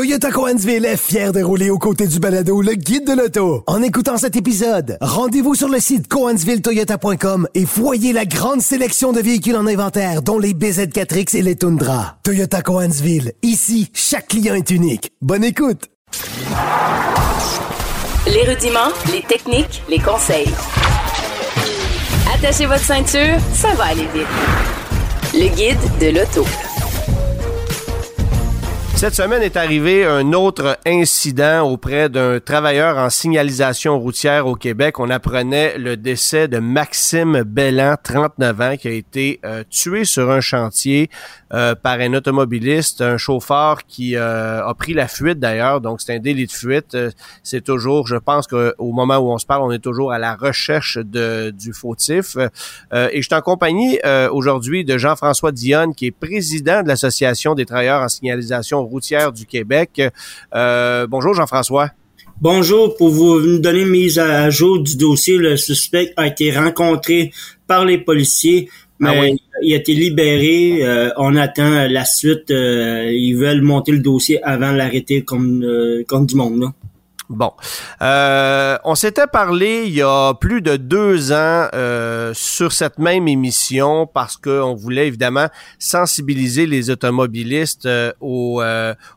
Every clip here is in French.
Toyota Coansville est fier de rouler aux côtés du balado le guide de l'auto. En écoutant cet épisode, rendez-vous sur le site coansvilletoyota.com et voyez la grande sélection de véhicules en inventaire, dont les BZ4X et les Tundra. Toyota Coansville, ici, chaque client est unique. Bonne écoute! Les rudiments, les techniques, les conseils. Attachez votre ceinture, ça va aller vite. Le guide de l'auto. Cette semaine est arrivé un autre incident auprès d'un travailleur en signalisation routière au Québec. On apprenait le décès de Maxime Bellan, 39 ans, qui a été euh, tué sur un chantier euh, par un automobiliste, un chauffeur qui euh, a pris la fuite d'ailleurs. Donc c'est un délit de fuite. c'est toujours, je pense qu'au moment où on se parle, on est toujours à la recherche de, du fautif. et je suis en compagnie aujourd'hui de Jean-François Dionne, qui est président de l'Association des travailleurs en signalisation routière du Québec. Euh, bonjour Jean-François. Bonjour, pour vous donner une mise à jour du dossier, le suspect a été rencontré par les policiers, ah mais il a été libéré. Euh, on attend la suite. Euh, ils veulent monter le dossier avant l'arrêter comme, comme du monde. Là. Bon, euh, on s'était parlé il y a plus de deux ans euh, sur cette même émission parce qu'on voulait évidemment sensibiliser les automobilistes euh, au,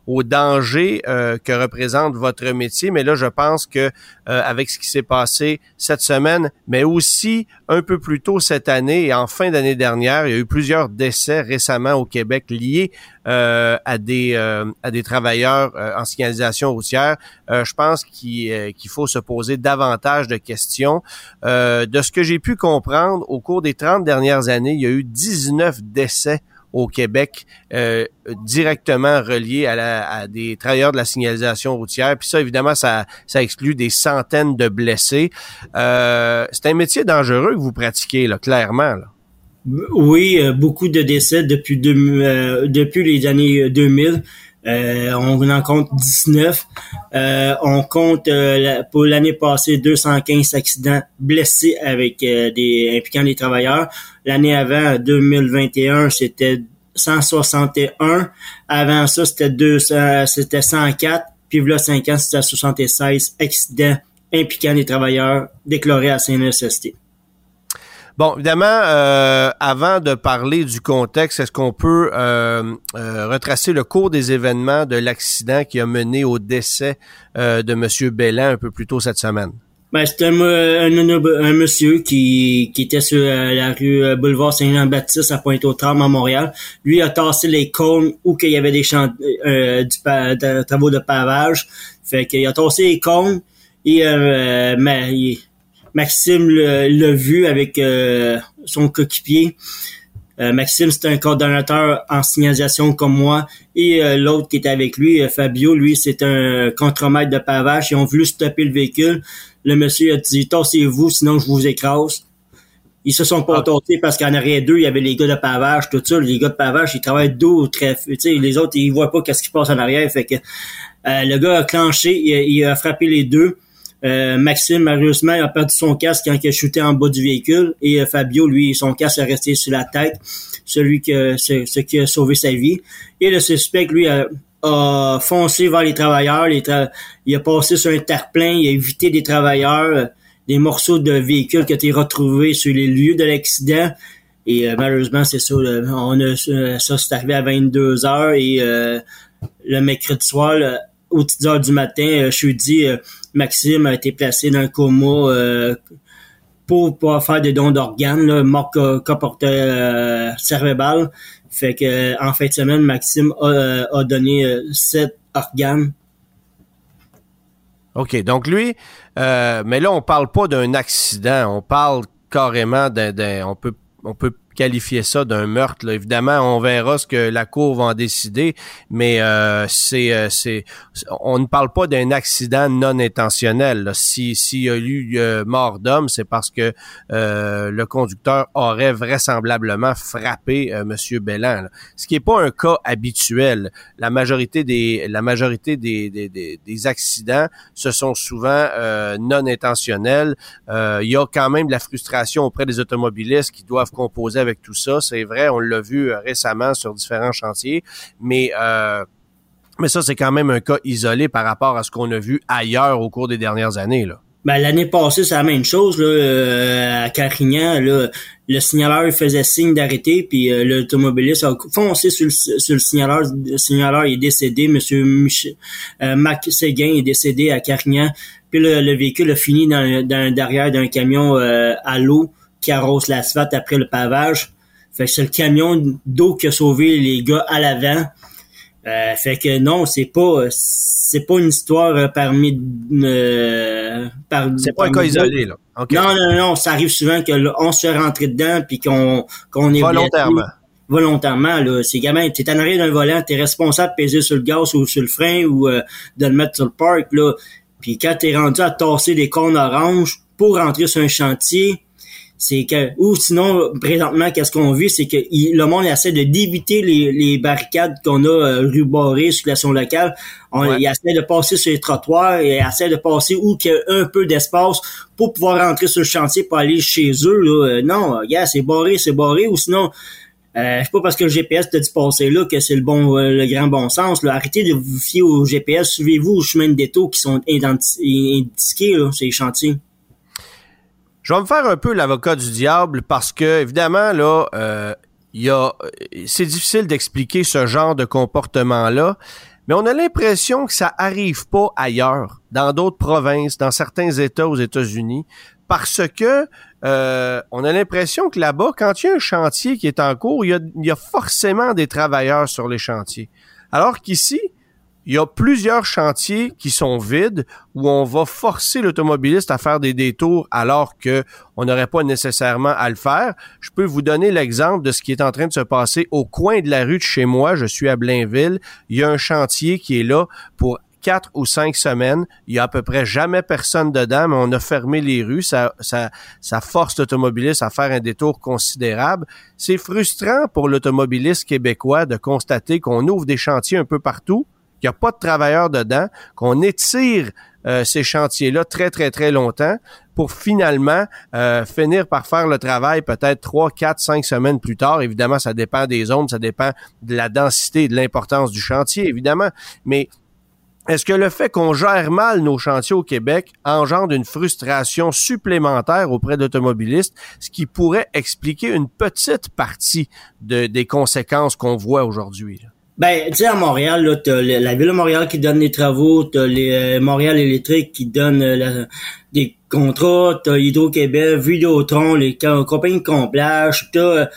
au danger que représente votre métier. Mais là, je pense que avec ce qui s'est passé cette semaine, mais aussi un peu plus tôt cette année et en fin d'année dernière, il y a eu plusieurs décès récemment au Québec liés à des à des travailleurs en signalisation routière. je pense euh, qu'il faut se poser davantage de questions. Euh, de ce que j'ai pu comprendre, au cours des 30 dernières années, il y a eu 19 décès au Québec euh, directement reliés à, des travailleurs de la signalisation routière. Puis ça, évidemment, ça, ça exclut des centaines de blessés. c'est un métier dangereux que vous pratiquez, là, clairement. Là. Oui, beaucoup de décès depuis, depuis les années 2000. Euh, on en compte 19. Euh, on compte euh, pour l'année passée 215 accidents blessés avec des impliquant des travailleurs. L'année avant, 2021, c'était 161. Avant ça, c'était 200, c'était 104. Puis là, 5 ans, c'était 76 accidents impliquant des travailleurs déclarés à CNSST. Bon, évidemment, euh, avant de parler du contexte, est-ce qu'on peut euh, euh, retracer le cours des événements de l'accident qui a mené au décès de M. Bellin un peu plus tôt cette semaine? Ben, c'était un, un, monsieur qui, qui était sur la rue Boulevard Saint-Jean-Baptiste à Pointe-aux-Trembles à Montréal. Lui a tassé les cônes où qu'il y avait des champs, du, travaux de pavage. Fait qu'il a tassé les cônes et mais, il, Maxime l'a vu avec euh, son coéquipier. Euh, Maxime, c'est un coordonnateur en signalisation comme moi. Et euh, l'autre qui était avec lui, Fabio, lui, c'est un contremaître de pavage. Ils ont voulu stopper le véhicule. Le monsieur a dit, tassez-vous, sinon je vous écrase. Ils se sont pas ah. parce qu'en arrière d'eux, il y avait les gars de pavage, tout ça. Les gars de pavage, ils travaillent dos très, les autres, ils voient pas qu'est-ce qui passe en arrière. Fait que le gars a clenché, il a frappé les deux. Euh, Maxime, malheureusement, a perdu son casque quand il a shooté en bas du véhicule. Et euh, Fabio, lui, son casque est resté sur la tête. Celui que, ce, qui a sauvé sa vie. Et le suspect, lui, a, foncé vers les travailleurs. il a passé sur un terre-plein. Il a évité des travailleurs, euh, des morceaux de véhicules qui ont été retrouvés sur les lieux de l'accident. Et malheureusement, c'est ça. on a, ça, c'est arrivé à 22 heures. Et le mercredi soir, aux 10 heures du matin, jeudi, Maxime a été placé dans un coma euh, pour pouvoir faire des dons d'organes, mort comportait euh, cérébral. Fait que en fin de semaine, Maxime a, euh, donné sept organes. OK, donc lui, mais là, on parle pas d'un accident, on parle carrément d'un, on peut, on peut qualifier ça d'un meurtre. Évidemment, on verra ce que la cour va en décider, mais euh, c'est, euh, c'est, on ne parle pas d'un accident non intentionnel. Si s'il y a eu euh, mort d'homme, c'est parce que le conducteur aurait vraisemblablement frappé Monsieur Bellan. Ce qui n'est pas un cas habituel. La majorité des la majorité des, des, des, des accidents, ce sont souvent non intentionnels. Il y a quand même de la frustration auprès des automobilistes qui doivent composer avec tout ça. C'est vrai, on l'a vu euh, récemment sur différents chantiers, mais euh, Mais ça, c'est quand même un cas isolé par rapport à ce qu'on a vu ailleurs au cours des dernières années. Là. Ben, l'année passée, c'est la même chose. Là, euh, à Carignan, là, le signaleur faisait signe d'arrêter, puis l'automobiliste a foncé sur le, sur le signaleur. Le signaleur est décédé. Monsieur Mac Séguin est décédé à Carignan. Puis le, véhicule a fini dans derrière d'un camion à l'eau qui arrose l'asphalte après le pavage. Fait que c'est le camion d'eau qui a sauvé les gars à l'avant. Euh, fait que non, c'est pas c'est pas une histoire euh, parmi euh, par C'est pas un cas isolé là. Non non non, ça arrive souvent qu'on se fait rentrer dedans puis qu'on qu'on est volontairement. volontairement là, c'est gamin, t'es en arrière d'un volant, t'es responsable de peser sur le gaz ou sur le frein ou euh, de le mettre sur le parc là. Puis quand t'es rendu à tasser des cônes oranges pour rentrer sur un chantier, c'est que ou sinon présentement qu'est-ce qu'on vit c'est que le monde essaie de débiter les, barricades qu'on a euh, ruborées sur la locale on il essaie de passer sur les trottoirs et essaie de passer où qu'il y a un peu d'espace pour pouvoir rentrer sur le chantier pour aller chez eux là. Euh, non gars c'est barré c'est barré ou sinon euh, c'est pas parce que le GPS t'a dit passer là que c'est le bon euh, le grand bon sens. Là. Arrêtez de vous fier au GPS, suivez-vous aux chemins de détour qui sont indiqués, là, ces chantiers. Je vais me faire un peu l'avocat du diable parce que, évidemment, là, euh, y a, c'est difficile d'expliquer ce genre de comportement-là, mais on a l'impression que ça arrive pas ailleurs, dans d'autres provinces, dans certains États aux États-Unis, parce que euh, on a l'impression que là-bas, quand il y a un chantier qui est en cours, il y a, il y a forcément des travailleurs sur les chantiers. Alors qu'ici, il y a plusieurs chantiers qui sont vides où on va forcer l'automobiliste à faire des détours alors que on n'aurait pas nécessairement à le faire. Je peux vous donner l'exemple de ce qui est en train de se passer au coin de la rue de chez moi. Je suis à Blainville. Il y a un chantier qui est là pour quatre ou cinq semaines. Il y a à peu près jamais personne dedans, mais on a fermé les rues. Ça, ça, ça force l'automobiliste à faire un détour considérable. C'est frustrant pour l'automobiliste québécois de constater qu'on ouvre des chantiers un peu partout qu'il n'y a pas de travailleurs dedans, qu'on étire euh, ces chantiers-là très, très, très longtemps pour finalement euh, finir par faire le travail peut-être trois, quatre, cinq semaines plus tard. Évidemment, ça dépend des zones, ça dépend de la densité et de l'importance du chantier, évidemment. Mais est-ce que le fait qu'on gère mal nos chantiers au Québec engendre une frustration supplémentaire auprès d'automobilistes, ce qui pourrait expliquer une petite partie de, des conséquences qu'on voit aujourd'hui? Ben, tu sais, à Montréal, là, t'as la ville de Montréal qui donne les travaux, t'as les euh, Montréal électrique qui donne euh, des contrats, t'as Hydro-Québec, Vidéotron, les compagnies de comblage, t'as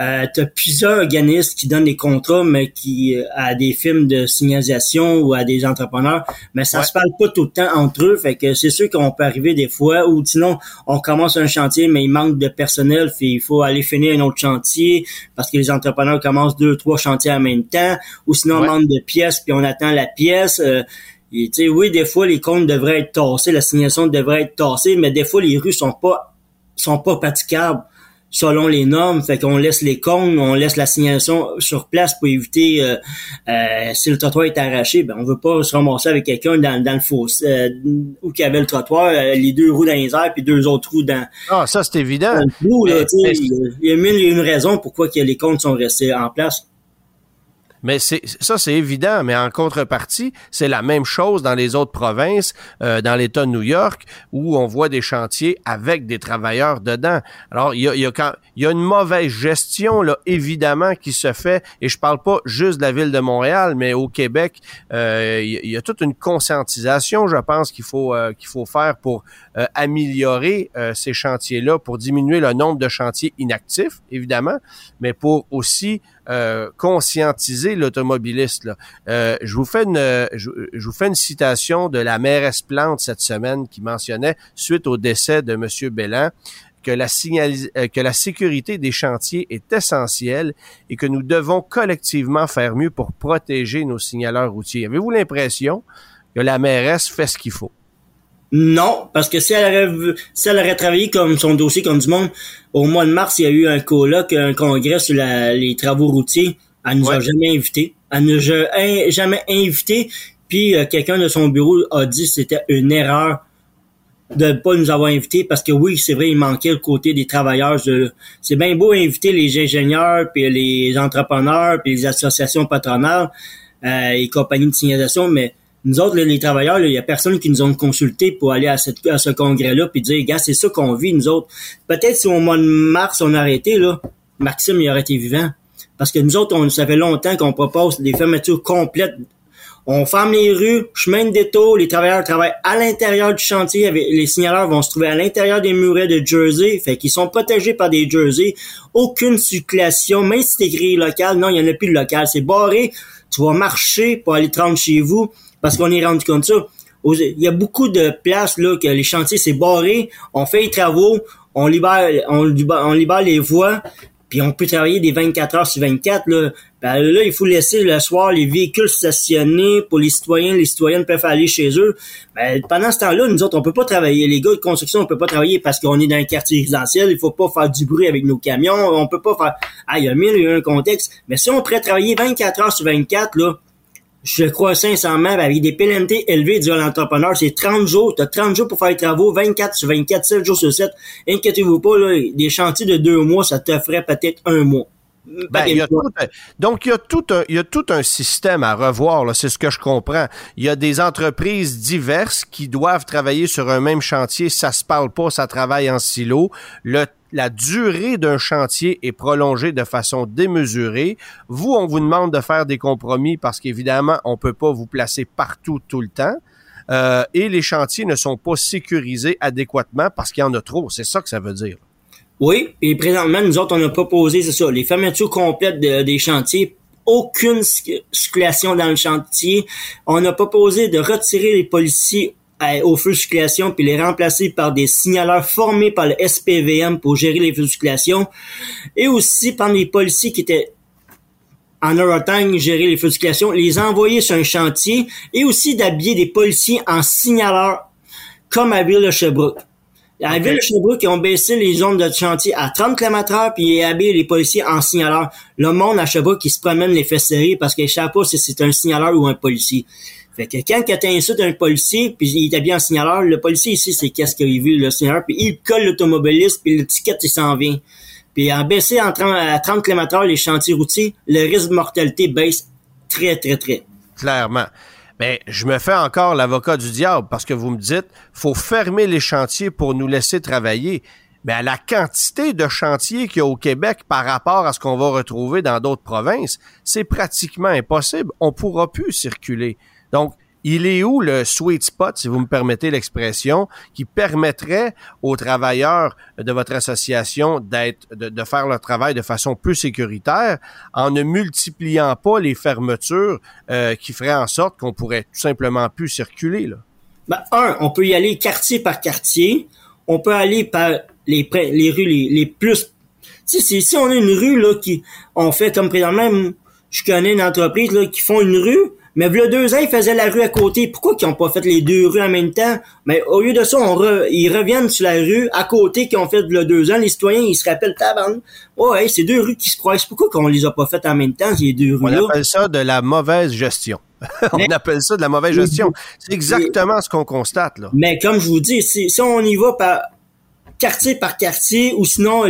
euh, t'as plusieurs organismes qui donnent des contrats, mais qui euh, à des films de signalisation ou à des entrepreneurs, mais ça se parle pas tout le temps entre eux, fait que c'est sûr qu'on peut arriver des fois, ou sinon on commence un chantier, mais il manque de personnel, fait il faut aller finir un autre chantier parce que les entrepreneurs commencent deux, trois chantiers en même temps, ou sinon on manque de pièces puis on attend la pièce. Euh, et, oui, des fois, les comptes devraient être tassés, la signalisation devrait être tassée, mais des fois, les rues sont pas sont pas praticables selon les normes. Fait qu'on laisse les cônes, on laisse la signalisation sur place pour éviter euh, euh, si le trottoir est arraché, ben on veut pas se ramasser avec quelqu'un dans, dans le fossé euh, où qu'il y avait le trottoir, les deux roues dans les airs puis deux autres roues dans. Ah, ça c'est évident. il y a une raison pourquoi que les cônes sont restés en place. Mais c'est ça, c'est évident. Mais en contrepartie, c'est la même chose dans les autres provinces, euh, dans l'État de New York, où on voit des chantiers avec des travailleurs dedans. Alors, il y a, une mauvaise gestion, là, évidemment, qui se fait. Et je parle pas juste de la ville de Montréal, mais au Québec, euh, il y, a toute une conscientisation, je pense, qu'il faut euh, qu'il faut faire pour améliorer ces chantiers-là, pour diminuer le nombre de chantiers inactifs, évidemment, mais pour aussi euh, conscientiser l'automobiliste. Euh, je vous fais une je, vous fais une citation de la mairesse Plante cette semaine qui mentionnait suite au décès de Monsieur Bellan que la, euh, que la sécurité des chantiers est essentielle et que nous devons collectivement faire mieux pour protéger nos signaleurs routiers. Avez-vous l'impression que la mairesse fait ce qu'il faut? Non, parce que si elle aurait, si elle aurait travaillé comme son dossier comme du monde, au mois de mars, il y a eu un colloque, un congrès sur les travaux routiers. Elle nous a jamais invités. Elle nous a jamais invités. Puis euh, quelqu'un de son bureau a dit que c'était une erreur de ne pas nous avoir invités parce que oui, c'est vrai, il manquait le côté des travailleurs. c'est bien beau inviter les ingénieurs, puis les entrepreneurs, puis les associations patronales, euh, et compagnies de signalisation, mais nous autres, les travailleurs, il y a personne qui nous ont consulté pour aller à, ce congrès-là puis dire, gars, c'est ça qu'on vit, nous autres. Peut-être si au mois de mars, on a arrêté, là, Maxime, il aurait été vivant. Parce que nous autres, on, ça fait longtemps qu'on propose des fermetures complètes. On ferme les rues, chemin de détour, les travailleurs travaillent à l'intérieur du chantier, les signaleurs vont se trouver à l'intérieur des murets de Jersey, fait qu'ils sont protégés par des Jersey. Aucune circulation, même si c'est écrit local, non, il n'y en a plus de local, c'est barré. Tu vas marcher pour aller te rendre chez vous parce qu'on est rendu comme ça. Il y a beaucoup de places là que les chantiers c'est barré, on fait les travaux, on libère, on, libère les voies, puis on peut travailler des 24 heures sur 24 là. Ben là, il faut laisser le soir les véhicules stationnés pour les citoyens, les citoyennes peuvent aller chez eux. Ben, pendant ce temps-là, nous autres, on peut pas travailler. Les gars de construction, on peut pas travailler parce qu'on est dans un quartier résidentiel. Il faut pas faire du bruit avec nos camions. On peut pas faire. Ah, il y a mille et un contexte. Mais si on pourrait travailler 24 heures sur 24 là, je crois sincèrement, avec des pénalités élevées durant l'entrepreneur, c'est 30 jours. Tu as 30 jours pour faire les travaux, 24 sur 24, 7 jours sur 7. Inquiétez-vous pas, là, des chantiers de deux mois, ça te ferait peut-être un mois. Ben, il y a tout donc, il y, a tout un, il y a tout un système à revoir, c'est ce que je comprends. Il y a des entreprises diverses qui doivent travailler sur un même chantier. Ça se parle pas, ça travaille en silo. Le la durée d'un chantier est prolongée de façon démesurée. Vous, on vous demande de faire des compromis parce qu'évidemment, on peut pas vous placer partout tout le temps. Euh, et les chantiers ne sont pas sécurisés adéquatement parce qu'il y en a trop. C'est ça que ça veut dire. Oui, et présentement, nous autres, on a proposé, c'est ça, les fermetures complètes des chantiers aucune circulation dans le chantier. On a proposé de retirer les policiers aux feux de circulation puis les remplacer par des signaleurs formés par le SPVM pour gérer les feux de circulation et aussi par les policiers qui étaient en overtime gérer les feux de circulation, les envoyer sur un chantier et aussi d'habiller des policiers en signaleurs comme à Ville de Sherbrooke. À Ville de Sherbrooke, ils ont baissé les zones de chantier à 30 km h puis ils habillé les policiers en signaleurs. Le monde à Sherbrooke qui se promène les fesses serrées parce qu'ils savent pas si c'est un signaleur ou un policier. Fait que quand tu insultes un policier, puis il est bien en signaleur, le policier ici, c'est qu'est-ce qu'il a vu, le signaleur, puis il colle l'automobiliste, puis l'étiquette, il s'en vient. Puis en 30, à 30 km les chantiers routiers, le risque de mortalité baisse très, très, très. Clairement. Mais je me fais encore l'avocat du diable parce que vous me dites, faut fermer les chantiers pour nous laisser travailler. Mais à la quantité de chantiers qu'il y a au Québec par rapport à ce qu'on va retrouver dans d'autres provinces, c'est pratiquement impossible. On pourra plus circuler. Donc, il est où le sweet spot, si vous me permettez l'expression, qui permettrait aux travailleurs de votre association d'être, de, faire leur travail de façon plus sécuritaire en ne multipliant pas les fermetures euh, qui feraient en sorte qu'on pourrait tout simplement plus circuler, là? Ben, un, on peut y aller quartier par quartier. On peut aller par les, les rues les, plus... Si, si on a une rue, là, qui, on fait comme présentement, je connais une entreprise, là, qui font une rue, mais voilà deux ans, ils faisaient la rue à côté. Pourquoi qu'ils n'ont pas fait les deux rues en même temps? Mais au lieu de ça, on ils reviennent sur la rue à côté qu'ils ont fait le deux ans. Les citoyens, ils se rappellent, tabarn. Ouais, c'est deux rues qui se croisent. Pourquoi qu'on les a pas faites en même temps, ces deux rues-là? On appelle ça de la mauvaise gestion. on appelle ça de la mauvaise gestion. C'est exactement ce qu'on constate, là. Mais comme je vous dis, si, on y va par quartier par quartier, ou sinon,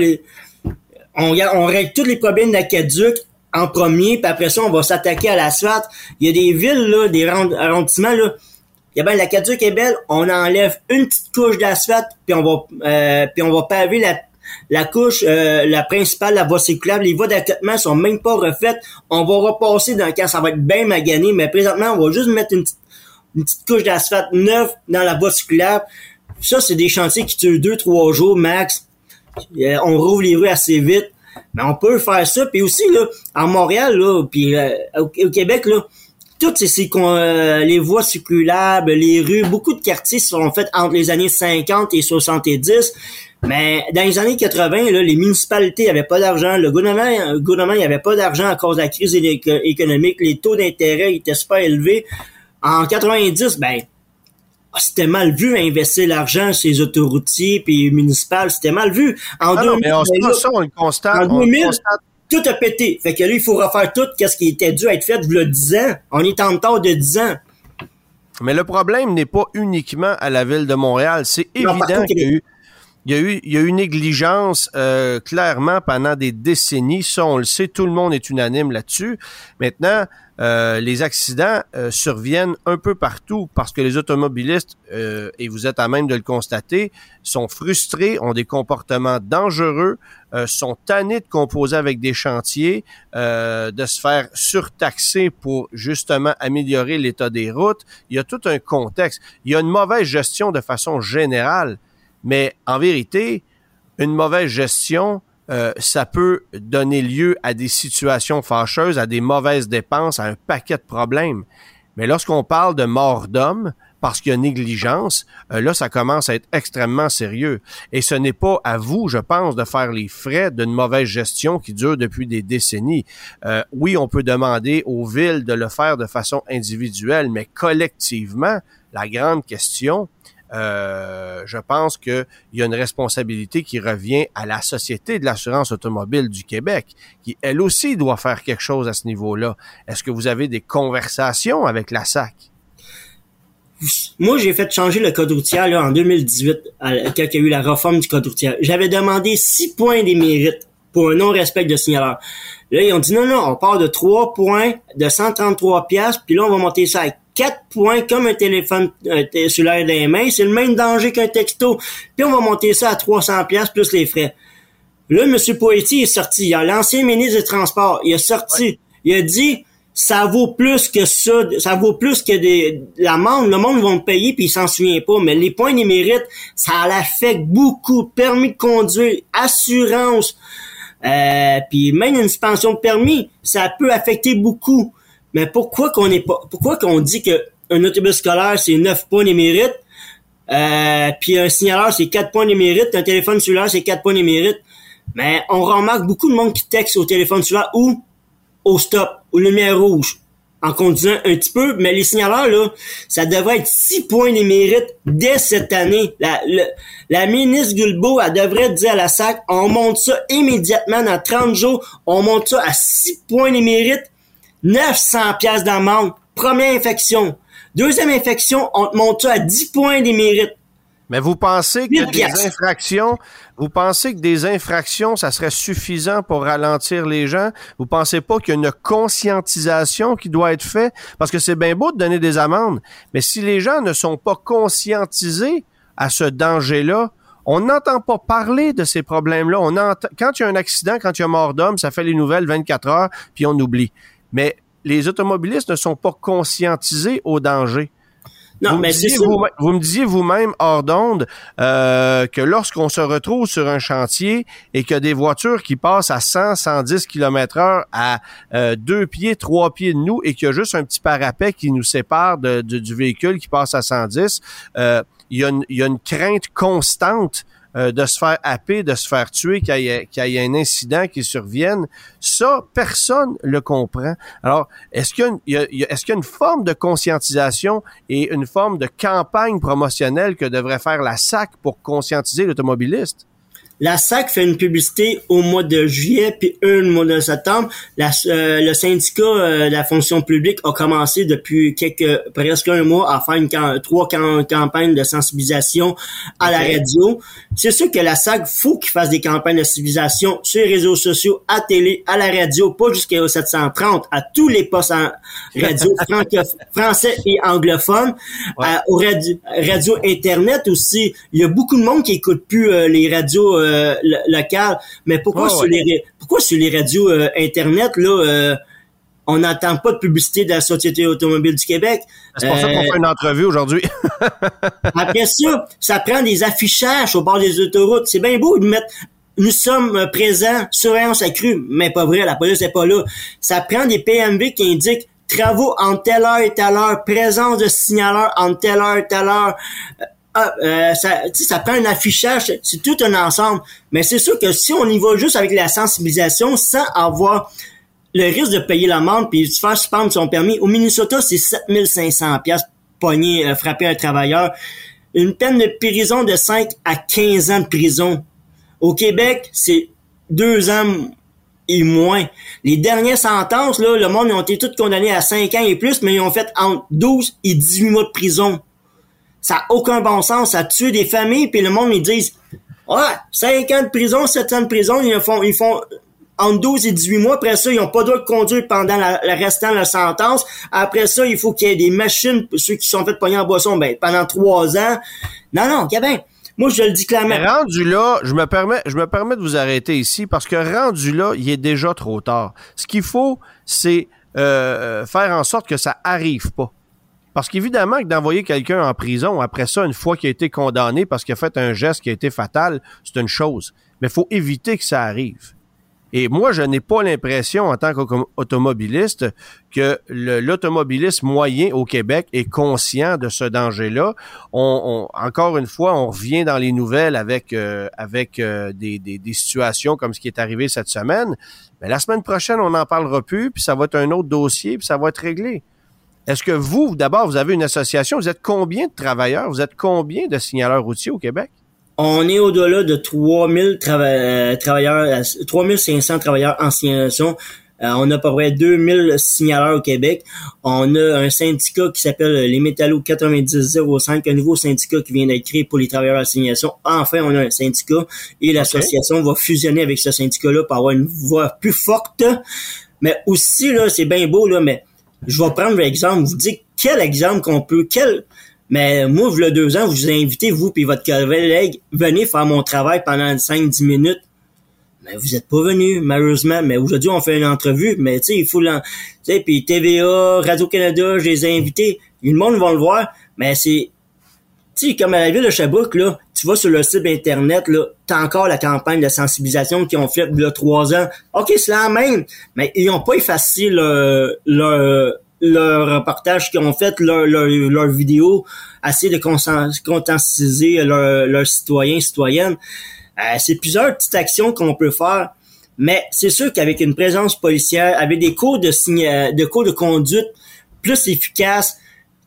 on, on règle tous les problèmes d'Aqueduc en premier, puis après ça, on va s'attaquer à l'asphalte. Il y a des villes, là, des arrondissements, là. Il y la Caduc est belle, on enlève une petite couche d'asphalte, puis on va euh, puis on va paver la, la couche, euh, la principale, la voie circulable, les voies d'accotement sont même pas refaites. On va repasser dans le cas, ça va être bien magané, mais présentement, on va juste mettre une petite, une petite couche d'asphalte neuve dans la voie circulable. Ça, c'est des chantiers qui durent deux, trois jours max. Euh, on rouvre les rues assez vite. Mais on peut faire ça. Puis aussi, là, en Montréal, là, puis euh, au, Québec, là, toutes ces, euh, les voies circulables, les rues, beaucoup de quartiers sont faits entre les années 50 et 70. Mais dans les années 80, là, les municipalités n'avaient pas d'argent, le gouvernement, gouvernement n'avait pas d'argent à cause de la crise économique, les taux d'intérêt étaient super élevés. En 90, ben c'était mal vu investir l'argent chez les autoroutiers puis municipales, c'était mal vu. En ah mais on, ça, on le constate. En 2000, tout a pété. Fait que là, il faut refaire tout ce qui était dû être fait il y a 10 ans. On est en temps de 10 ans. Mais le problème n'est pas uniquement à la ville de Montréal. C'est évident qu'il y a eu il y a eu, il y a eu négligence euh, clairement pendant des décennies. Ça, on le sait, tout le monde est unanime là-dessus. Maintenant, euh, les accidents euh, surviennent un peu partout parce que les automobilistes, et vous êtes à même de le constater, sont frustrés, ont des comportements dangereux, sont tannés de composer avec des chantiers, de se faire surtaxer pour justement améliorer l'état des routes. Il y a tout un contexte. Il y a une mauvaise gestion de façon générale mais en vérité, une mauvaise gestion, euh, ça peut donner lieu à des situations fâcheuses, à des mauvaises dépenses, à un paquet de problèmes. Mais lorsqu'on parle de mort d'homme, parce qu'il y a négligence, euh, là, ça commence à être extrêmement sérieux. Et ce n'est pas à vous, je pense, de faire les frais d'une mauvaise gestion qui dure depuis des décennies. Euh, oui, on peut demander aux villes de le faire de façon individuelle, mais collectivement, la grande question, euh, je pense qu'il y a une responsabilité qui revient à la Société de l'assurance automobile du Québec, qui elle aussi doit faire quelque chose à ce niveau-là. Est-ce que vous avez des conversations avec la SAC? Moi, j'ai fait changer le code routier en 2018, quand il y a eu la réforme du code routier. J'avais demandé six points des mérites pour un non-respect de signaleur. Là, ils ont dit non, non, on part de trois points de 133 pièces, puis là, on va monter ça 4 points comme un téléphone euh, cellulaire des mains. C'est le même danger qu'un texto. Puis on va monter ça à 300 pièces plus les frais. Là, M. Poitier est sorti. Il a l'ancien ministre des Transports. Il est sorti. Il a dit ça vaut plus que ça, ça vaut plus que des l'amende, le monde va me payer puis il s'en souvient pas, mais les points des mérites, ça l'affecte beaucoup, permis de conduire, assurance, euh, puis même une suspension de permis, ça peut affecter beaucoup. Mais pourquoi qu'on est pas, pourquoi qu'on dit que un autobus scolaire c'est 9 points de mérite, euh, puis un signaleur c'est 4 points de mérite, un téléphone cellulaire c'est 4 points de mérite. Mais on remarque beaucoup de monde qui texte au téléphone cellulaire ou au stop, aux lumières rouges, en conduisant un petit peu, mais les signaleurs, là, ça devrait être 6 points de mérite dès cette année. La, la ministre Gulbo, elle devrait dire à la SAC, on monte ça immédiatement dans 30 jours, on monte ça à 6 points de mérite 900 pièces d'amende. Première infection. Deuxième infection, on te monte ça à 10 points des mérites. Mais vous pensez que des infractions, vous pensez que des infractions, ça serait suffisant pour ralentir les gens? Vous pensez pas qu'il y a une conscientisation qui doit être faite? Parce que c'est bien beau de donner des amendes, mais si les gens ne sont pas conscientisés à ce danger-là, on n'entend pas parler de ces problèmes-là. On entend, quand il y a un accident, quand il y a mort d'homme, ça fait les nouvelles 24 heures, puis on oublie mais les automobilistes ne sont pas conscientisés au danger. Non, vous, mais me vous, vous, me disiez vous-même hors d'onde euh, que lorsqu'on se retrouve sur un chantier et que des voitures qui passent à 100, 110 km heure à euh, deux pieds, trois pieds de nous et qu'il y a juste un petit parapet qui nous sépare de, du véhicule qui passe à 110, euh, il, y a une, il y a une crainte constante euh, de se faire happer, de se faire tuer, qu'il y, ait un incident qui survienne. Ça, personne le comprend. Alors, est-ce qu'il y, a, est-ce qu'il y a une forme de conscientisation et une forme de campagne promotionnelle que devrait faire la SAC pour conscientiser l'automobiliste? La SAC fait une publicité au mois de juillet puis une au mois de septembre. Euh, le syndicat euh, de la fonction publique a commencé depuis quelques presque un mois à faire une trois campagnes de sensibilisation à la radio. C'est sûr que la SAC faut qu'il fasse des campagnes de sensibilisation sur les réseaux sociaux, à télé, à la radio, pas jusqu'à 730, à tous les postes en radio français et anglophones, aux radio, internet aussi. Il y a beaucoup de monde qui écoute plus euh, les radios euh, local. Mais pourquoi sur les pourquoi sur les radios euh, internet là euh, on n'entend pas de publicité de la Société automobile du Québec? C'est pour ça qu'on fait une entrevue aujourd'hui. après ça, ça prend des affichages au bord des autoroutes. C'est bien beau de mettre nous sommes présents, surveillance accrue, mais pas vrai, la police n'est pas là. Ça prend des PMV qui indiquent travaux en telle heure et telle heure, présence de signaleurs en telle heure et telle heure, ah, euh, ça, ça prend un affichage, c'est tout un ensemble. Mais c'est sûr que si on y va juste avec la sensibilisation sans avoir le risque de payer l'amende puis de faire suspendre son permis, au Minnesota, c'est 7500 pièces pogner, euh, frapper un travailleur. Une peine de prison de 5 à 15 ans de prison. Au Québec, c'est deux ans et moins. Les dernières sentences, là, le monde, ont été tous condamnés à 5 ans et plus, mais ils ont fait entre 12 et 18 mois de prison. Ça n'a aucun bon sens. Ça tue des familles, puis le monde, ils disent Ouais, 5 ans de prison, 7 ans de prison, ils font, ils font entre 12 et 18 mois. Après ça, ils n'ont pas le droit de conduire pendant la, le restant de la sentence. Après ça, il faut qu'il y ait des machines, ceux qui sont fait pogner en boisson, ben, pendant 3 ans. Non, non, Gabin, moi, je le dis clairement. rendu là, je me permets, je me permets de vous arrêter ici parce que rendu là, il est déjà trop tard. Ce qu'il faut, c'est euh, faire en sorte que ça arrive pas. Parce qu'évidemment que d'envoyer quelqu'un en prison après ça, une fois qu'il a été condamné parce qu'il a fait un geste qui a été fatal, c'est une chose. Mais il faut éviter que ça arrive. Et moi, je n'ai pas l'impression, en tant qu'automobiliste, que l'automobiliste moyen au Québec est conscient de ce danger-là. Encore une fois, on revient dans les nouvelles avec euh, avec euh, des, des, des, situations comme ce qui est arrivé cette semaine. Mais la semaine prochaine, on n'en parlera plus, puis ça va être un autre dossier, puis ça va être réglé. Est-ce que vous, d'abord, vous avez une association? Vous êtes combien de travailleurs? Vous êtes combien de signaleurs routiers au Québec? On est au-delà de 3000 euh, travailleurs, 3500 travailleurs en signalisation. Euh, on a à peu près 2000 signaleurs au Québec. On a un syndicat qui s'appelle les Métallos 9005, un nouveau syndicat qui vient d'être créé pour les travailleurs en signalisation. Enfin, on a un syndicat et l'association va fusionner avec ce syndicat-là pour avoir une voix plus forte. Mais aussi, là, c'est bien beau, là, mais je vais prendre l'exemple. Vous dites quel exemple qu'on peut, quel mais moi, vous le deux ans, vous invitez, vous et votre collègue, venez faire mon travail pendant 5-10 minutes. Mais vous êtes pas venu, malheureusement. Mais aujourd'hui, on fait une entrevue. Mais tu sais, il faut Tu sais, puis TVA, Radio-Canada, je les ai invités. Le monde va le voir. Mais c'est... Tu sais, comme à la ville de Sherbrooke, là, tu vas sur le site internet, là, t'as encore la campagne de sensibilisation qu'ils ont fait il y a trois ans. OK, c'est la même. Mais ils ont pas effacé le, le, leur reportage qu'ils ont fait, leur, leur, leur vidéo, assez de conscientiser leurs citoyens, citoyennes. Euh, c'est plusieurs petites actions qu'on peut faire, mais c'est sûr qu'avec une présence policière, avec des cours de, de cours de conduite plus efficaces,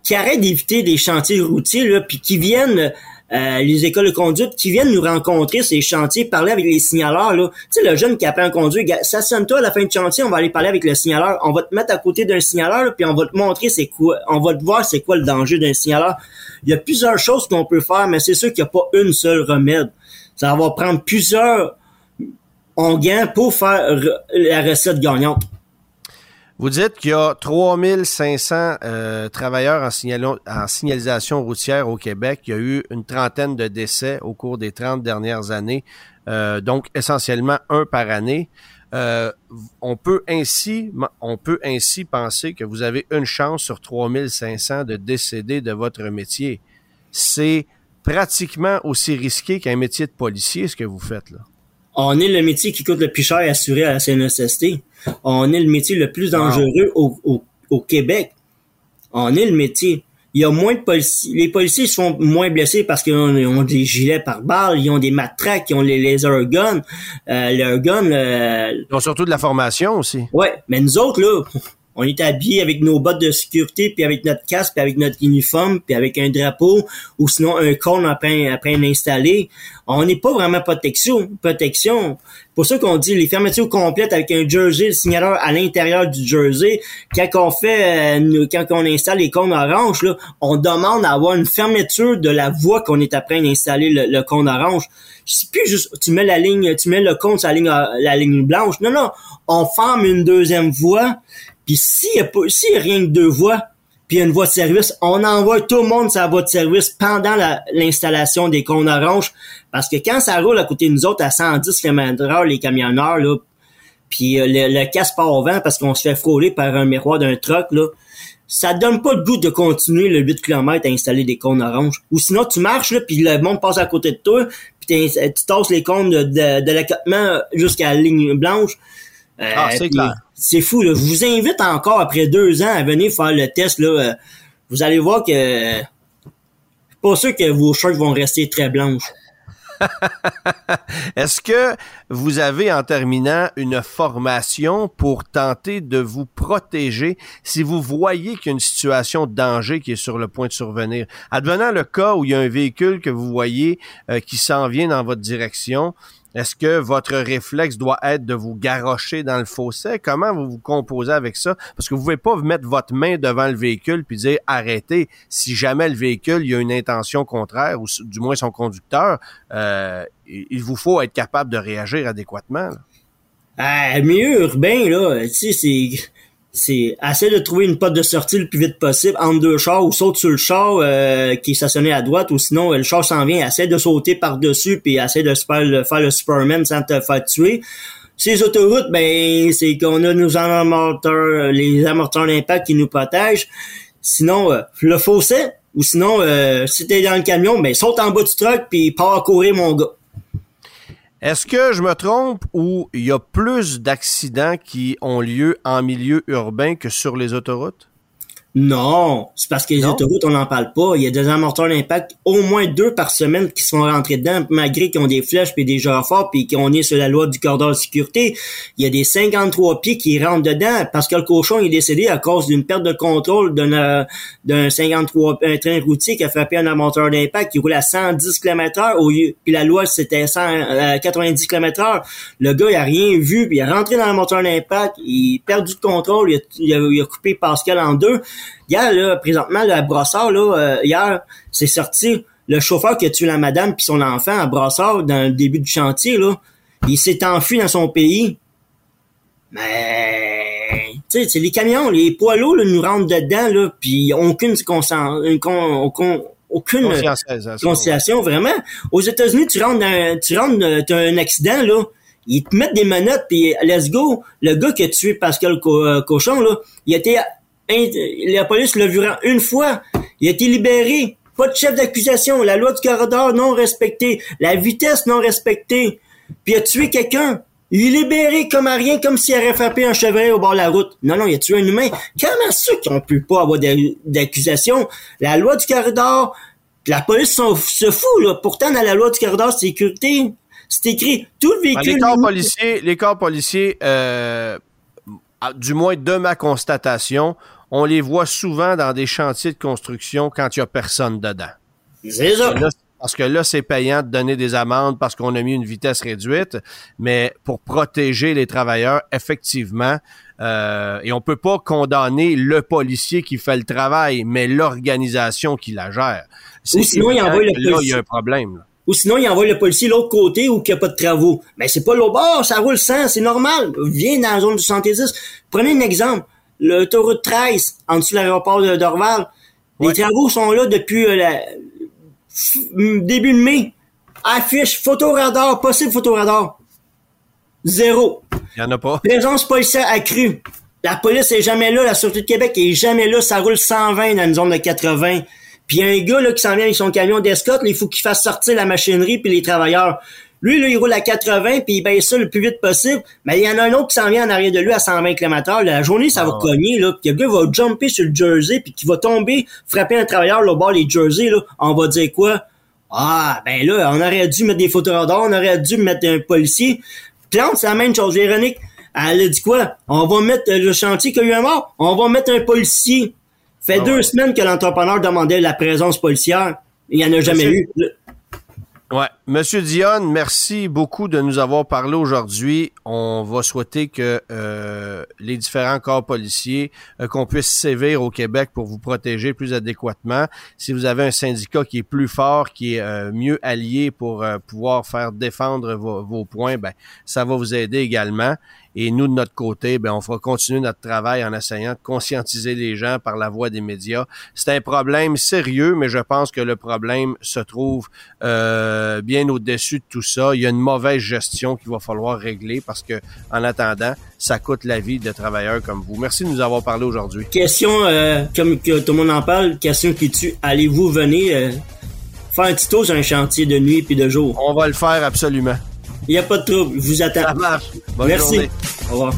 qui arrêtent d'éviter des chantiers routiers, puis qui viennent euh, les écoles de conduite qui viennent nous rencontrer ces chantiers, parler avec les signaleurs. Là. Tu sais, le jeune qui apprend à conduire, stationne-toi à la fin du chantier, on va aller parler avec le signaleur. On va te mettre à côté d'un signaleur, puis on va te montrer c'est quoi, on va te voir c'est quoi le danger d'un signaleur. Il y a plusieurs choses qu'on peut faire, mais c'est sûr qu'il n'y a pas une seule remède. Ça va prendre plusieurs onguents pour faire la recette gagnante. Vous dites qu'il y a 3500 euh, travailleurs en, en, signalisation routière au Québec. Il y a eu une trentaine de décès au cours des 30 dernières années, euh, donc essentiellement un par année. Euh, on peut ainsi, on peut ainsi penser que vous avez une chance sur 3500 de décéder de votre métier. C'est pratiquement aussi risqué qu'un métier de policier, ce que vous faites là. On est le métier qui coûte le plus cher à assurer à la CNSST. On est le métier le plus dangereux au, au, Québec. On est le métier. Il y a moins de policiers. Les policiers sont moins blessés parce qu'ils ont, des gilets par balles, ils ont des matraques, ils ont les laser guns. Euh. Euh, ils ont surtout de la formation aussi. Ouais, mais nous autres, là, on est habillés avec nos bottes de sécurité, puis avec notre casque, puis avec notre uniforme, puis avec un drapeau, ou sinon un cône après, après installé. On n'est pas vraiment protection. protection. Pour ça qu'on dit les fermetures complètes avec un jersey, le signaleur à l'intérieur du jersey. Quand on fait, euh, quand on installe les cônes orange, là, on demande à avoir une fermeture de la voie qu'on est après d'installer le, le cône orange. C'est plus juste, tu mets la ligne, tu mets le cône sur la ligne, la ligne blanche. Non, non. On forme une deuxième voie puis s'il y a y a rien que deux voies, puis une voie de service, on envoie tout le monde sa voie de service pendant l'installation des cônes oranges. Parce que quand ça roule à côté de nous autres à 110 km/h, les camionneurs, là, puis euh, le, le casse pas au vent parce qu'on se fait frôler par un miroir d'un truck, là, ça donne pas le goût de continuer le 8 km à installer des cônes oranges. Ou sinon, tu marches, là, puis le monde passe à côté de toi, puis tu tasses les cônes de, de, de l'accotement jusqu'à la ligne blanche. Euh, ah, c'est clair. C'est fou, là. Je vous invite encore, après deux ans, à venir faire le test, là. Vous allez voir que je suis pas sûr que vos shirts vont rester très blanches. Est-ce que vous avez en terminant une formation pour tenter de vous protéger si vous voyez qu'il y a une situation de danger qui est sur le point de survenir? Advenant le cas où il y a un véhicule que vous voyez euh, qui s'en vient dans votre direction, est-ce que votre réflexe doit être de vous garrocher dans le fossé? Comment vous vous composez avec ça? Parce que vous pouvez pas mettre votre main devant le véhicule puis dire arrêtez. Si jamais le véhicule a une intention contraire ou du moins son conducteur, euh, il vous faut être capable de réagir adéquatement. Ah, mieux urbain là, tu sais c'est c'est essayer de trouver une porte de sortie le plus vite possible entre deux chars ou saute sur le char euh, qui est stationné à droite ou sinon le char s'en vient, essaie de sauter par-dessus puis essaie de faire le, faire le Superman sans te faire tuer. Ces autoroutes, ben c'est qu'on a nos amorteurs, les amorteurs d'impact qui nous protègent. Sinon, euh, le fossé, ou sinon, euh, si t'es dans le camion, ben saute en bas du truck puis pars courir mon gars. Est-ce que je me trompe ou il y a plus d'accidents qui ont lieu en milieu urbain que sur les autoroutes? Non, c'est parce que les autoroutes, on n'en parle pas. Il y a des amorteurs d'impact, au moins deux par semaine qui sont rentrés dedans, malgré qu'ils ont des flèches puis des genres forts puis qu'on est sur la loi du cordon de sécurité. Il y a des 53 pieds qui rentrent dedans parce que le cochon est décédé à cause d'une perte de contrôle d'un euh, d'un 53 un train routier qui a frappé un amorteur d'impact qui roule à 110 km/h au lieu puis la loi c'était 190 km/h. Le gars il a rien vu puis il est rentré dans l'amorteur d'impact, il a perdu le contrôle, il a, il a, il a coupé Pascal en deux. Hier, là, présentement, le Brassard, là, euh, hier, c'est sorti le chauffeur qui a tué la madame puis son enfant à Brassard dans le début du chantier, là. Il s'est enfui dans son pays. Mais, tu sais, les camions, les poids lourds, là, nous rentrent dedans, là, puis aucune aucune, aucune conscience vraiment. Aux États-Unis, tu rentres dans, tu rentres, euh, t'as un accident, là, ils te mettent des menottes, puis let's go. Le gars qui a tué Pascal euh, Cochon, là, il était la police l'a vu une fois. Il a été libéré. Pas de chef d'accusation. La loi du corridor non respectée. La vitesse non respectée. Puis il a tué quelqu'un. Il est libéré comme à rien, comme s'il avait frappé un chevreuil au bord de la route. Non, non, il a tué un humain. Comment ça qu'on peut pas avoir d'accusation? La loi du corridor, la police se fout, là. Pourtant, dans la loi du corridor de sécurité, c'est écrit tout le véhicule. les corps policiers, les corps policiers, euh, du moins de ma constatation, on les voit souvent dans des chantiers de construction quand il n'y a personne dedans. C'est ça. parce que là, c'est payant de donner des amendes parce qu'on a mis une vitesse réduite, mais pour protéger les travailleurs, effectivement, euh, et on peut pas condamner le policier qui fait le travail, mais l'organisation qui la gère. Ou sinon, il envoie le policier. Là, il y a un problème. Ou sinon, il envoie le policier de l'autre côté où il n'y a pas de travaux. Mais c'est pas l'autre bord, ça roule sans, c'est normal. Viens dans la zone du 70. Prenez un exemple l'autoroute 13, en dessous de l'aéroport de Dorval. Les travaux sont là depuis euh, début de mai. Affiche photoradar, possible photoradar. Zéro. Il n'y en a pas. Présence policière accrue. La police est jamais là, la Sûreté de Québec est jamais là, ça roule 120 dans une zone de 80. Puis un gars là, qui s'en vient avec son camion d'escorte, il faut qu'il fasse sortir la machinerie puis les travailleurs. Lui, là, il roule à 80 puis il baisse ça le plus vite possible. Mais il y en a un autre qui s'en vient en arrière de lui à 120 km La journée, ça va ah cogner, là. Puis le gars va jumper sur le jersey puis qui va tomber, frapper un travailleur là, au bord des jerseys, là. On va dire quoi? Ah, ben là, on aurait dû mettre des photoradars, on aurait dû mettre un policier. Plante, c'est la même chose. Véronique, elle a dit quoi? On va mettre le chantier qui a eu un mort, on va mettre un policier. Fait ah deux semaines que l'entrepreneur demandait la présence policière. Il n'y en a jamais eu. Ouais. Monsieur Dionne, merci beaucoup de nous avoir parlé aujourd'hui. On va souhaiter que euh, les différents corps policiers, euh, qu'on puisse sévir au Québec pour vous protéger plus adéquatement. Si vous avez un syndicat qui est plus fort, qui est euh, mieux allié pour pouvoir faire défendre vos, vos points, ben ça va vous aider également. Et nous, de notre côté, ben, on fera continuer notre travail en essayant de conscientiser les gens par la voie des médias. C'est un problème sérieux, mais je pense que le problème se trouve euh, bien au-dessus de tout ça. Il y a une mauvaise gestion qu'il va falloir régler parce que, en attendant, ça coûte la vie de travailleurs comme vous. Merci de nous avoir parlé aujourd'hui. Question, euh, comme que tout le monde en parle, question qui tue. Allez-vous venir euh, faire un petit tour sur un chantier de nuit puis de jour? On va le faire absolument. Il n'y a pas de trouble. Je vous attends. Ça marche. Merci. Au revoir.